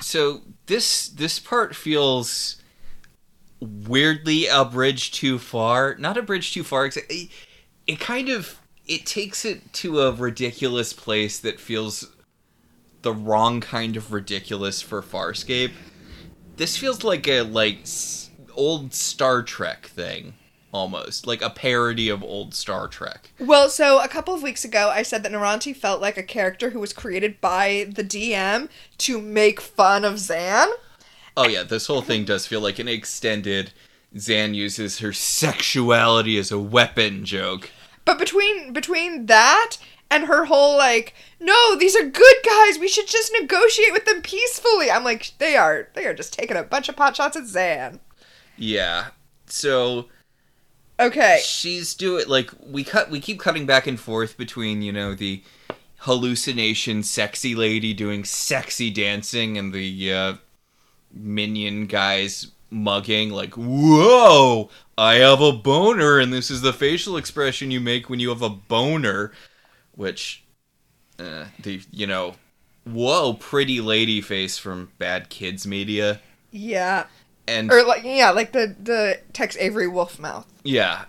So this this part feels weirdly a bridge too far. Not a bridge too far. It, it kind of it takes it to a ridiculous place that feels the wrong kind of ridiculous for Farscape. This feels like a like old Star Trek thing almost, like a parody of old Star Trek. well so a couple of weeks ago i said that noranti felt like a character who was created by the dm to make fun of zhaan Oh yeah, this whole thing does feel like an extended Zhaan uses her sexuality as a weapon joke. But between between that and her whole like, no, these are good guys. We should just negotiate with them peacefully. I'm like, they are they are just taking a bunch of pot shots at Zhaan. Yeah. So Okay. she's doing like we cut we keep cutting back and forth between, you know, the hallucination sexy lady doing sexy dancing and the uh minion guys mugging like, "Whoa, I have a boner." And this is the facial expression you make when you have a boner, which uh, the you know, whoa, pretty lady face from Bad Kids Media. Yeah. And Or like yeah, like the the Tex Avery wolf mouth. yeah,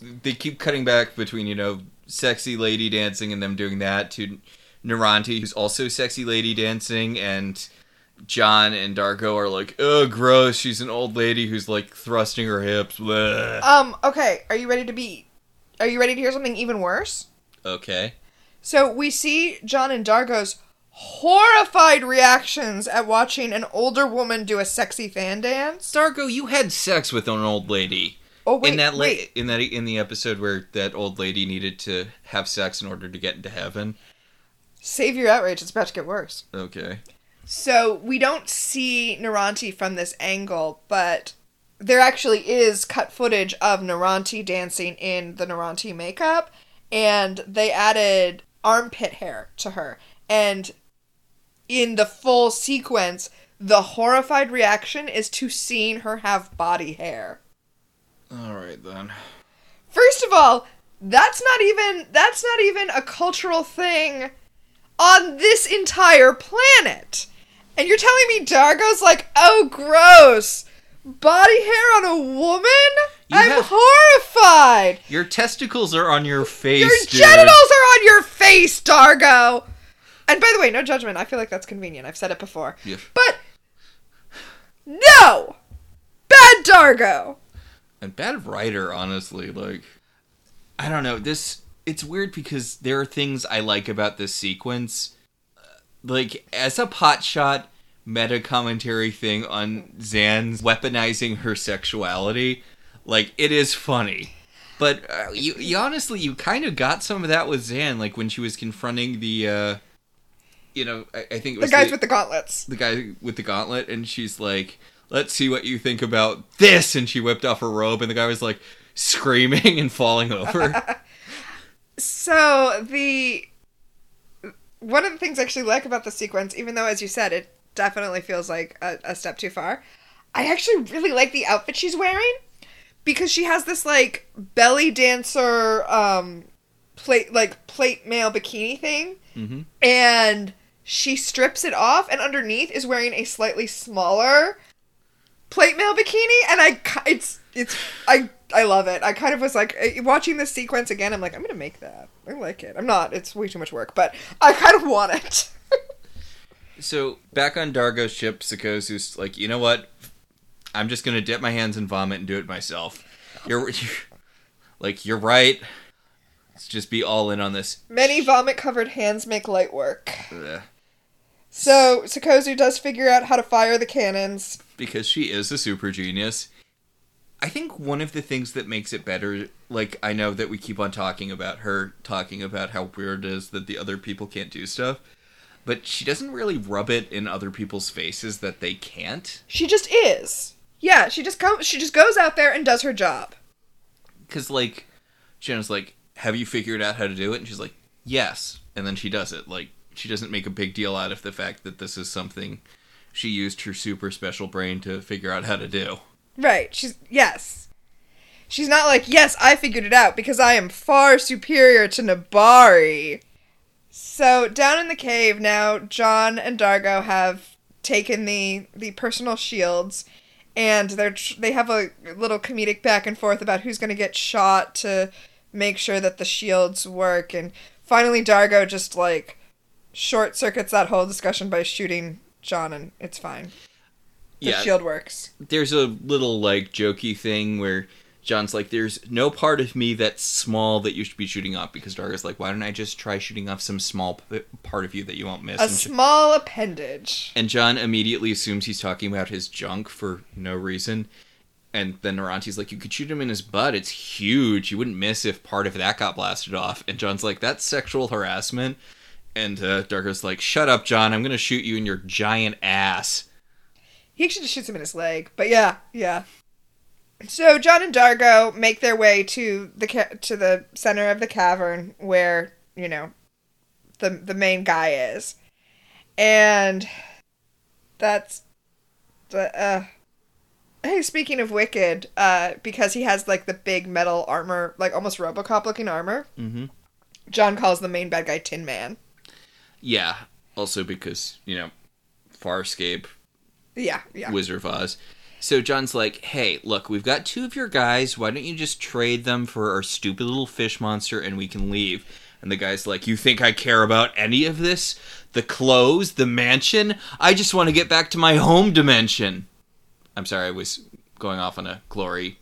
they keep cutting back between you know sexy lady dancing and them doing that to Noranti, who's also sexy lady dancing, and John and Dargo are like, oh, gross. She's an old lady who's like thrusting her hips. Bleh. Um, okay, are you ready to be are you ready to hear something even worse? Okay. So we see John and Dargo's horrified reactions at watching an older woman do a sexy fan dance. Dargo, you had sex with an old lady. Oh wait, in that la- wait. in that in the episode where that old lady needed to have sex in order to get into heaven. Save your outrage, it's about to get worse. Okay. So we don't see Noranti from this angle, but there actually is cut footage of Noranti dancing in the Noranti makeup, and they added armpit hair to her. And in the full sequence, the horrified reaction is to seeing her have body hair. All right then. First of all, that's not even that's not even a cultural thing on this entire planet. And you're telling me Dargo's like, "Oh, gross. Body hair on a woman?" You I'm have- horrified. Your testicles are on your face. Your dude. genitals are on your face, Dargo. And by the way, no judgment. I feel like that's convenient. I've said it before. Yeah. But no. Bad Dargo. and bad writer honestly like i don't know this it's weird because there are things i like about this sequence Uh, like as a pot shot meta commentary thing on zhaan's weaponizing her sexuality like it is funny but uh, you, you honestly you kind of got some of that with zhaan like when she was confronting the uh you know i, I think it was The guys the- with the gauntlets. the guy with the gauntlet and she's like let's see what you think about this and she whipped off her robe and the guy was like screaming and falling over. So the one of the things I actually like about the sequence, even though as you said, it definitely feels like a, a step too far, I actually really like the outfit she's wearing because she has this like belly dancer um plate like plate mail bikini thing Mhm. and she strips it off and underneath is wearing a slightly smaller plate mail bikini and I it's it's I I love it. I kind of was like eh, watching this sequence again I'm like I'm going to make that. I like it. I'm not. It's way too much work, but I kind of want it. So back on Dargo's ship, Sikozu's like, you know what? I'm just gonna dip my hands in vomit and do it myself. You're, you're like you're right. Let's just be all in on this. Many vomit covered hands make light work. Ugh. So Sikozu does figure out how to fire the cannons. because she is a super genius. I think one of the things that makes it better, like I know that we keep on talking about her talking about how weird it is that the other people can't do stuff, but she doesn't really rub it in other people's faces that they can't. She just is. Yeah, she just comes she just goes out there and does her job. Because like, Jenna's like, "Have you figured out how to do it?" And she's like, "Yes," and then she does it. Like she doesn't make a big deal out of the fact that this is something she used her super special brain to figure out how to do. Right. She's yes. She's not like, "Yes, I figured it out because I am far superior to Nebari." So, down in the cave now, John and Dargo have taken the the personal shields and they're they have a little comedic back and forth about who's going to get shot to make sure that the shields work and finally Dargo just like short circuits that whole discussion by shooting John and it's fine. The Yeah. shield works. there's a little like jokey thing where John's like, "There's no part of me that's small that you should be shooting off." Because Dargo's like, "Why don't I just try shooting off some small p- part of you that you won't miss?" A And, small appendage. and John immediately assumes he's talking about his junk for no reason. And then Noranti's like, "You could shoot him in his butt. It's huge. You wouldn't miss if part of that got blasted off." And John's like, "That's sexual harassment." And uh, Dargo's like, "Shut up, John. I'm gonna shoot you in your giant ass." He actually just shoots him in his leg. But yeah, yeah. So John and Dargo make their way to the ca- to the center of the cavern where you know the the main guy is, and that's the uh. Hey, speaking of Wicked, uh, because he has like the big metal armor, like almost RoboCop looking armor. Mm-hmm. John calls the main bad guy Tin Man. Yeah. Also because you know, Farscape Yeah, yeah. Wizard of Oz. So John's like, "Hey, look, we've got two of your guys. Why don't you just trade them for our stupid little fish monster, and we can leave?" And the guy's like, "You think I care about any of this? The clothes, the mansion? I just want to get back to my home dimension." I'm sorry, I was going off on a glory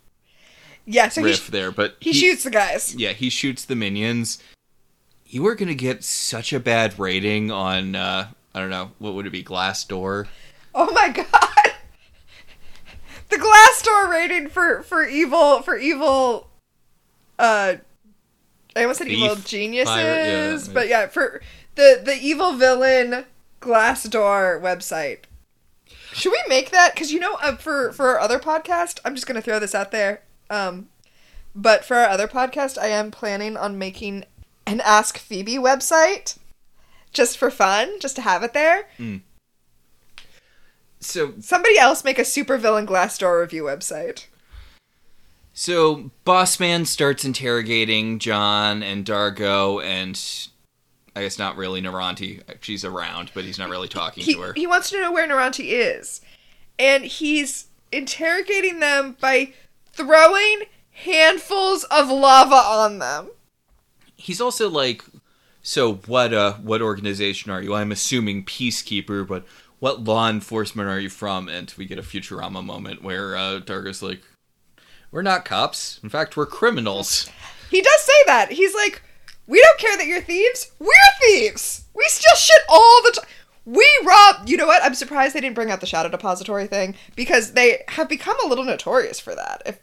yeah, so he, riff there, but he shoots the guys. Yeah, he shoots the minions. You are gonna get such a bad rating on uh I don't know what would it be Glassdoor. Oh my god. The Glassdoor rating for for evil for evil uh I almost said evil geniuses, pirate, yeah, but yeah, for the the evil villain Glassdoor website. Should we make that? Because you know, uh, for for our other podcast, I'm just gonna throw this out there. Um, but for our other podcast, I am planning on making an Ask Phoebe website, just for fun, just to have it there. Mm. So Somebody else make a supervillain Glassdoor review website. So Bossman starts interrogating John and Dargo, and I guess not really Noranti. She's around, but he's not really talking He, to her. he wants to know where Noranti is. And he's interrogating them by throwing handfuls of lava on them. He's also like, so what? Uh, what organization are you? I'm assuming peacekeeper, but what law enforcement are you from? And we get a Futurama moment where uh, Dargo's like, we're not cops. In fact, we're criminals. He does say that. He's like, we don't care that you're thieves. We're thieves. We steal shit all the time. We rob. You know what? I'm surprised they didn't bring out the shadow depository thing because they have become a little notorious for that. If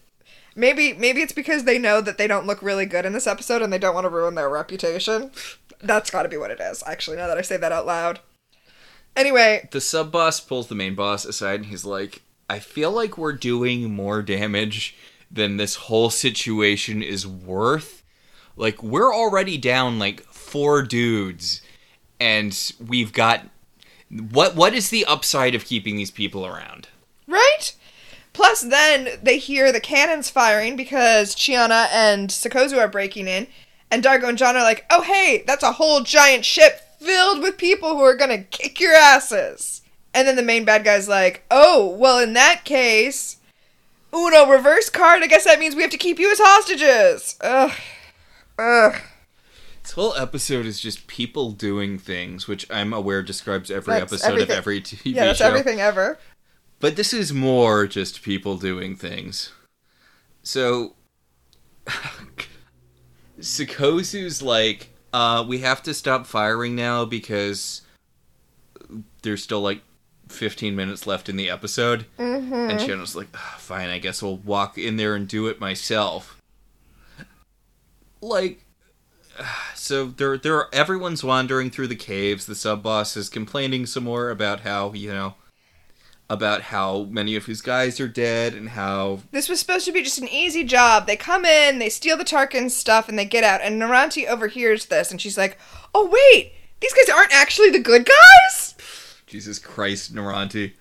maybe maybe it's because they know that they don't look really good in this episode and they don't want to ruin their reputation. That's got to be what it is. Actually, now that I say that out loud. Anyway, the sub boss pulls the main boss aside and he's like, I feel like we're doing more damage than this whole situation is worth. Like we're already down like four dudes and we've got what what is the upside of keeping these people around? Right? Plus, then they hear the cannons firing because Chiana and Sikozu are breaking in, and Dargo and John are like, oh, hey, that's a whole giant ship filled with people who are gonna kick your asses. And then the main bad guy's like, oh, well, in that case, Uno reverse card, I guess that means we have to keep you as hostages. Ugh. Ugh. This whole episode is just people doing things, which I'm aware describes every That's episode everything. of every TV Yeah, that's show. everything ever. But this is more just people doing things. So Sikozu's like, uh, we have to stop firing now because there's still like 15 minutes left in the episode. Mm-hmm. And Shannon's like, "Ah, fine, I guess I'll walk in there and do it myself. Like, so they're, they're, everyone's wandering through the caves. The sub boss is complaining some more about how, you know, about how many of his guys are dead and how This was supposed to be just an easy job. They come in, they steal the Tarkin stuff, and they get out. And Noranti overhears this, and she's like, "Oh wait, these guys aren't actually the good guys." Jesus Christ, Noranti.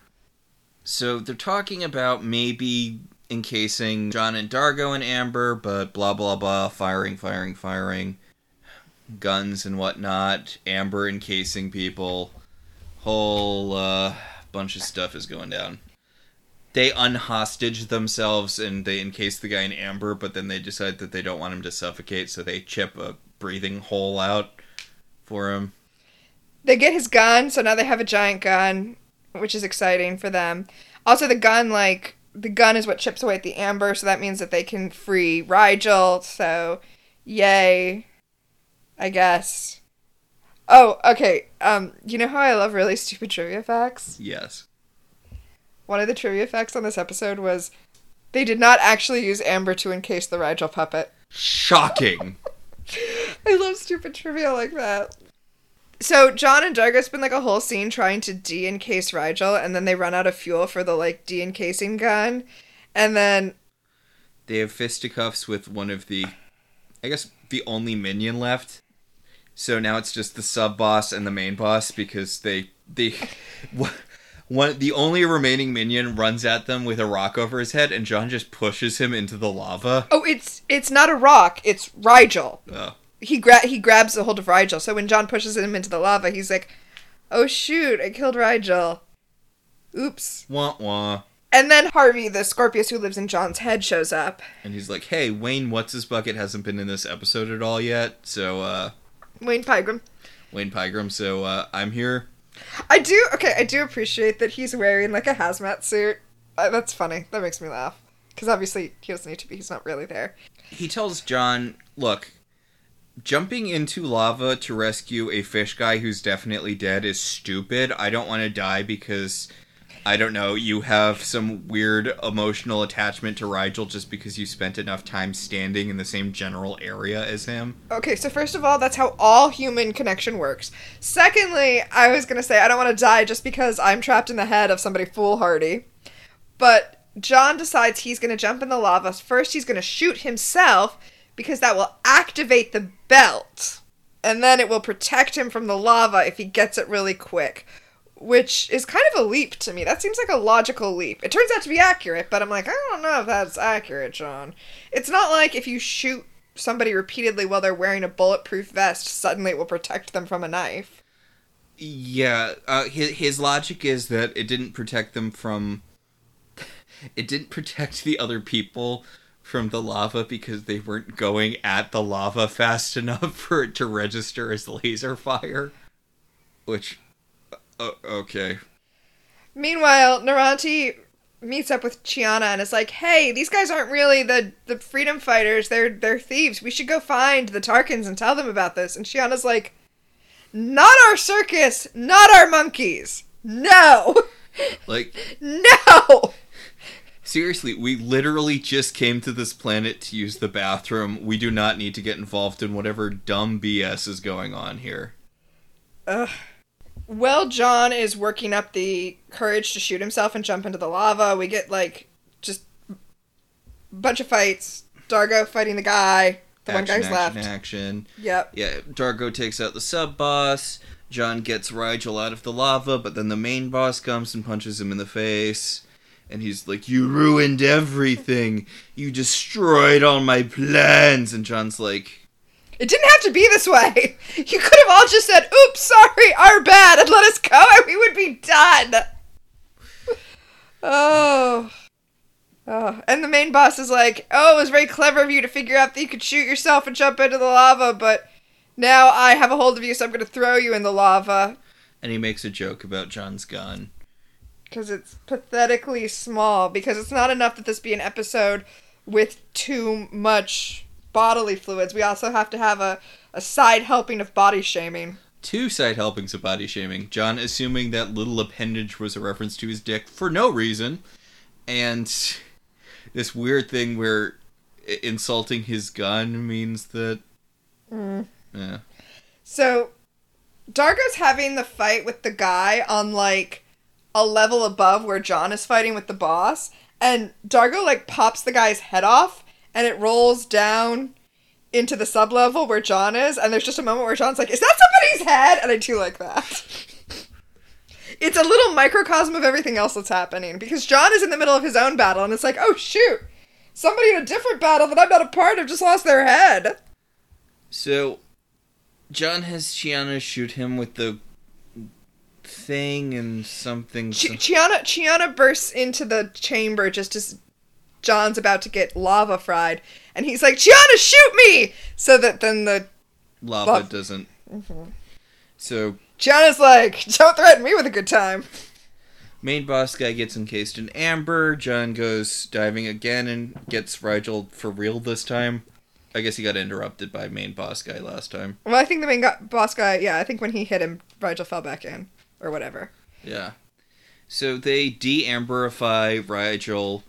So they're talking about maybe encasing John and Dargo and Amber, but blah blah blah, firing, firing, firing, guns and whatnot. Amber encasing people. Whole uh, bunch of stuff is going down. They unhostage themselves and they encase the guy in Amber, but then they decide that they don't want him to suffocate, so they chip a breathing hole out for him. They get his gun, so now they have a giant gun, which is exciting for them. Also, the gun, like the gun, is what chips away at the amber, so that means that they can free Rygel. So, yay, I guess. Oh, okay. Um, you know how I love really stupid trivia facts? Yes. One of the trivia facts on this episode was they did not actually use amber to encase the Rygel puppet. Shocking. I love stupid trivia like that. So John and Dargo spend like a whole scene trying to de-encase Rygel, and then they run out of fuel for the like de-encasing gun, and then they have fisticuffs with one of the I guess the only minion left. So now it's just the sub boss and the main boss because they they one the only remaining minion runs at them with a rock over his head and John just pushes him into the lava. oh, it's it's not a rock, it's Rygel. Oh. He gra- he grabs a hold of Rygel. So when John pushes him into the lava, he's like, "Oh shoot, I killed Rygel." Oops. Wah wah. And then Harvey, the Scorpius who lives in John's head, shows up. And he's like, "Hey, Wayne, what's his bucket hasn't been in this episode at all yet. So uh Wayne Pygram. Wayne Pygram, so uh I'm here. I do okay. I do appreciate that he's wearing like a hazmat suit. Uh, that's funny. That makes me laugh because obviously he doesn't need to be. He's not really there. he tells John, "Look, jumping into lava to rescue a fish guy who's definitely dead is stupid. I don't want to die because I don't know, you have some weird emotional attachment to Rygel just because you spent enough time standing in the same general area as him. Okay, so first of all, that's how all human connection works. Secondly, I was gonna say I don't want to die just because I'm trapped in the head of somebody foolhardy. But John decides he's gonna jump in the lava. First, he's gonna shoot himself because that will activate the belt, and then it will protect him from the lava if he gets it really quick. Which is kind of a leap to me. That seems like a logical leap. It turns out to be accurate, but I'm like, I don't know if that's accurate, John. It's not like if you shoot somebody repeatedly while they're wearing a bulletproof vest, suddenly it will protect them from a knife. Yeah, uh, his, his logic is that it didn't protect them from. It didn't protect the other people from the lava because they weren't going at the lava fast enough for it to register as laser fire. Which. Uh, okay. Meanwhile, Noranti meets up with Chiana and is like, "Hey, these guys aren't really the the freedom fighters. They're they're thieves. We should go find the Tarkins and tell them about this." And Chiana's like, "Not our circus, not our monkeys. No. Like, no." seriously, we literally just came to this planet to use the bathroom. We do not need to get involved in whatever dumb BS is going on here. Ugh. Well, John is working up the courage to shoot himself and jump into the lava. We get like just a bunch of fights. Dargo fighting the guy. The one action, guy's action, left. action. Yep. Yeah, Dargo takes out the sub boss. John gets Rygel out of the lava, but then the main boss comes and punches him in the face. And he's like, You ruined everything. You destroyed all my plans. And John's like, It didn't have to be this way. You could have all just said, "Oops, sorry, our bad," and let us go, and we would be done. Oh. Oh, and the main boss is like, "Oh, it was very clever of you to figure out that you could shoot yourself and jump into the lava, but now I have a hold of you, so I'm going to throw you in the lava and he makes a joke about John's gun. because it's pathetically small. Because it's not enough that this be an episode with too much bodily fluids. We also have to have a, a side helping of body shaming. Two side helpings of body shaming. John assuming that little appendage was a reference to his dick for no reason. And this weird thing where insulting his gun means that. Mm. Yeah. So, Dargo's having the fight with the guy on like a level above where John is fighting with the boss, and Dargo like pops the guy's head off, and it rolls down into the sub level where John is, and there's just a moment where John's like, "Is that somebody's head?" And I do like that. it's a little microcosm of everything else that's happening because John is in the middle of his own battle, and it's like, "Oh shoot." Somebody in a different battle that I'm not a part of just lost their head. So, John has Chiana shoot him with the thing and something. Ch- Chiana Chiana bursts into the chamber just as John's about to get lava fried, and he's like, "Chiana, shoot me!" So that then the lava Lava. doesn't. Mm-hmm. So, Chiana's like, "Don't threaten me with a good time." main boss guy gets encased in amber. John goes diving again and gets Rygel for real this time. I guess he got interrupted by main boss guy last time. Well, I think the main guy, boss guy, yeah, I think when he hit him, Rygel fell back in or whatever. Yeah. So they de-amberify Rygel,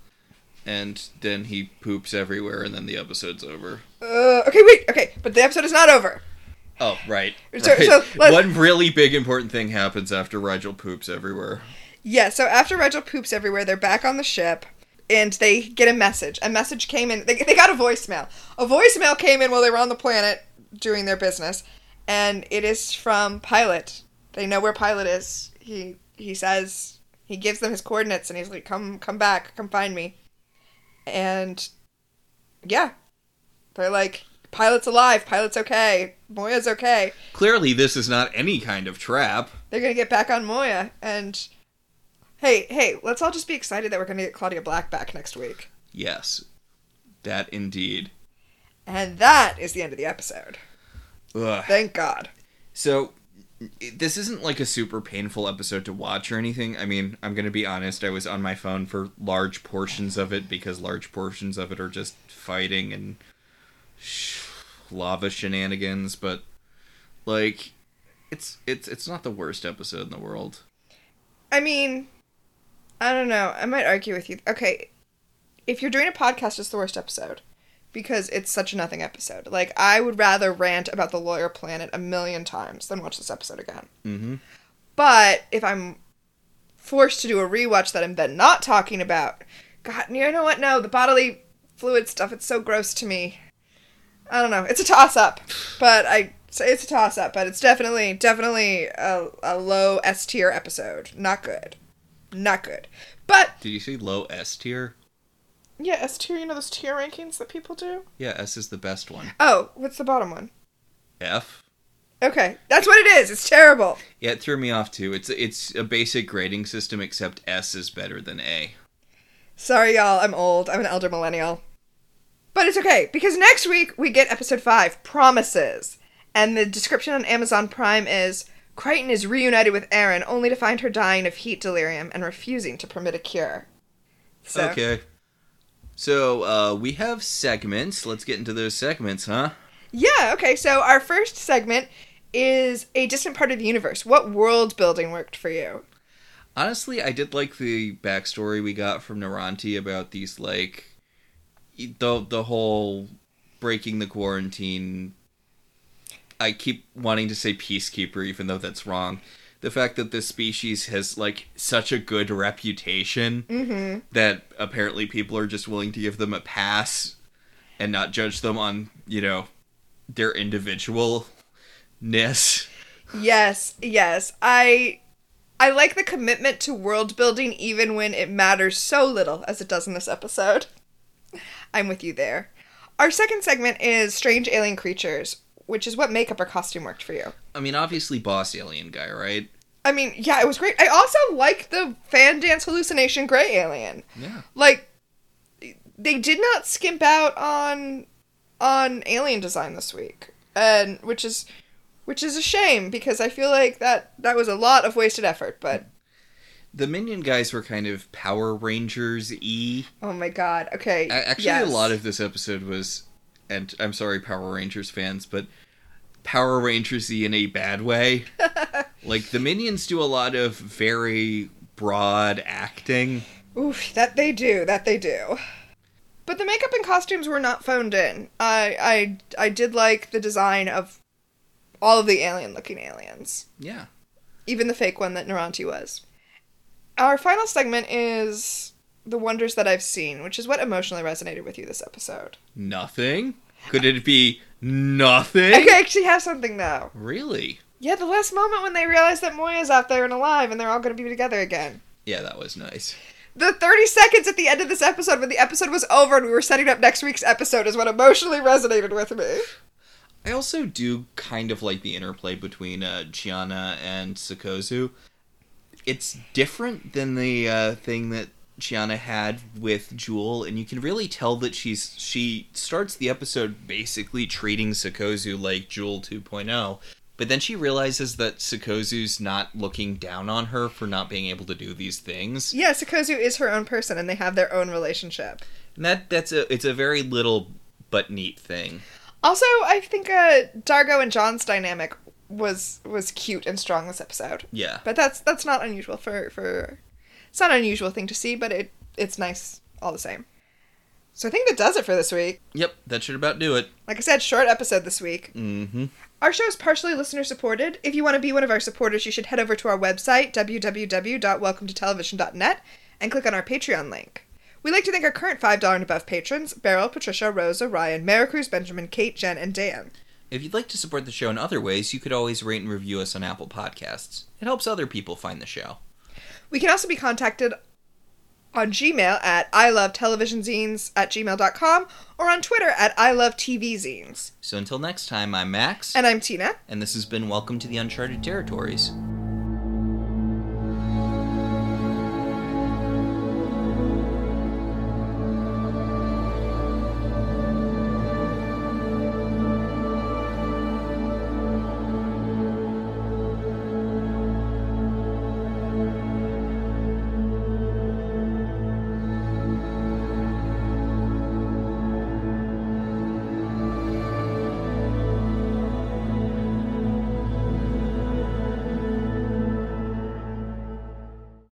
and then he poops everywhere, and then the episode's over. Uh, okay, wait, okay, but the episode is not over. Oh, right. So- right. so One really big important thing happens after Rygel poops everywhere. Yeah, so after Rygel poops everywhere, they're back on the ship and they get a message. A message came in. They, they got a voicemail. A voicemail came in while they were on the planet doing their business, and it is from Pilot. They know where Pilot is. He he says he gives them his coordinates and he's like, "Come come back, come find me." And yeah, they're like, "Pilot's alive. Pilot's okay. Moya's okay." Clearly, this is not any kind of trap. they're gonna get back on Moya and hey, hey, let's all just be excited that we're gonna get Claudia Black back next week. Yes. That indeed. And that is the end of the episode. Ugh. Thank God. So, this isn't like a super painful episode to watch or anything. I mean, I'm going to be honest, I was on my phone for large portions of it because large portions of it are just fighting and sh- lava shenanigans, but like it's it's it's not the worst episode in the world. I mean, I don't know. I might argue with you. Okay, if you're doing a podcast, it's the worst episode because it's such a nothing episode. Like, I would rather rant about the lawyer planet a million times than watch this episode again. Mhm. But if I'm forced to do a rewatch that I'm then not talking about, God, you know what? No, the bodily fluid stuff, it's so gross to me. I don't know. It's a toss up, but I say it's a toss up, but it's definitely, definitely a, a low S tier episode. Not good. Not good. But, Did you say low S tier? Yeah, S tier, you know those tier rankings that people do? Yeah, S is the best one. Oh, what's the bottom one? F. Okay, that's what it is. It's terrible. Yeah, it threw me off too. It's it's a basic grading system except S is better than A. Sorry, y'all. I'm old. I'm an elder millennial. But it's okay because next week we get episode five, Promises, and the description on Amazon Prime is Crichton is reunited with Aeryn only to find her dying of heat delirium and refusing to permit a cure. So, Okay. So, uh, we have segments. Let's get into those segments, huh? Yeah. Okay. So our first segment is a distant part of the universe. What world building worked for you? Honestly, I did like the backstory we got from Noranti about these, like, the, the whole breaking the quarantine. I keep wanting to say peacekeeper, even though that's wrong. The fact that this species has like such a good reputation mm-hmm. that apparently people are just willing to give them a pass and not judge them on you know their individualness. Yes, yes. I I like the commitment to world building even when it matters so little as it does in this episode. I'm with you there. Our second segment is strange alien creatures, which is what makeup or costume worked for you. I mean, obviously, boss alien guy, right? I mean, yeah, it was great. I also like the fan dance hallucination gray alien. Yeah. Like they did not skimp out on on alien design this week. And which is which is a shame because I feel like that that was a lot of wasted effort, but The minion guys were kind of Power Rangers e. oh my god. Okay. Actually, yes. a lot of this episode was, and I'm sorry, Power Rangers fans, but Power Rangers y in a bad way. like the minions do a lot of very broad acting. Oof, that they do, that they do. But the makeup and costumes were not phoned in. I I I did like the design of all of the alien looking aliens. Yeah. even the fake one that Noranti was. Our final segment is the wonders that I've seen, which is what emotionally resonated with you this episode. Nothing. Could it be nothing? I actually have something though. Really? Yeah, the last moment when they realize that Moya's out there and alive and they're all going to be together again. Yeah, that was nice. The 30 seconds at the end of this episode when the episode was over and we were setting up next week's episode is what emotionally resonated with me. I also do kind of like the interplay between uh, Chiana and Sikozu. It's different than the uh, thing that Chiana had with Jool, and you can really tell that she's she starts the episode basically treating Sikozu like Jool 2.0. But then she realizes that Sikozu's not looking down on her for not being able to do these things. Yeah, Sikozu is her own person and they have their own relationship. And that that's a it's a very little but neat thing. Also, I think uh, Dargo and John's dynamic was was cute and strong this episode. Yeah. But that's that's not unusual for for it's not an unusual thing to see, but it it's nice all the same. So I think that does it for this week. Yep, that should about do it. Like I said, short episode this week. Mm-hmm. Our show is partially listener supported. If you want to be one of our supporters, you should head over to our website, www.welcometotelevision.net, and click on our Patreon link. We'd like to thank our current $5 and above patrons Beryl, Patricia, Rosa, Ryan, Maricruz, Benjamin, Kate, Jen, and Dan. If you'd like to support the show in other ways, you could always rate and review us on Apple Podcasts. It helps other people find the show. We can also be contacted on Gmail at I love television zines at gmail.com or on Twitter at I love TV zines. So until next time, I'm Max, And I'm Tina. and this has been Welcome to the Uncharted Territories.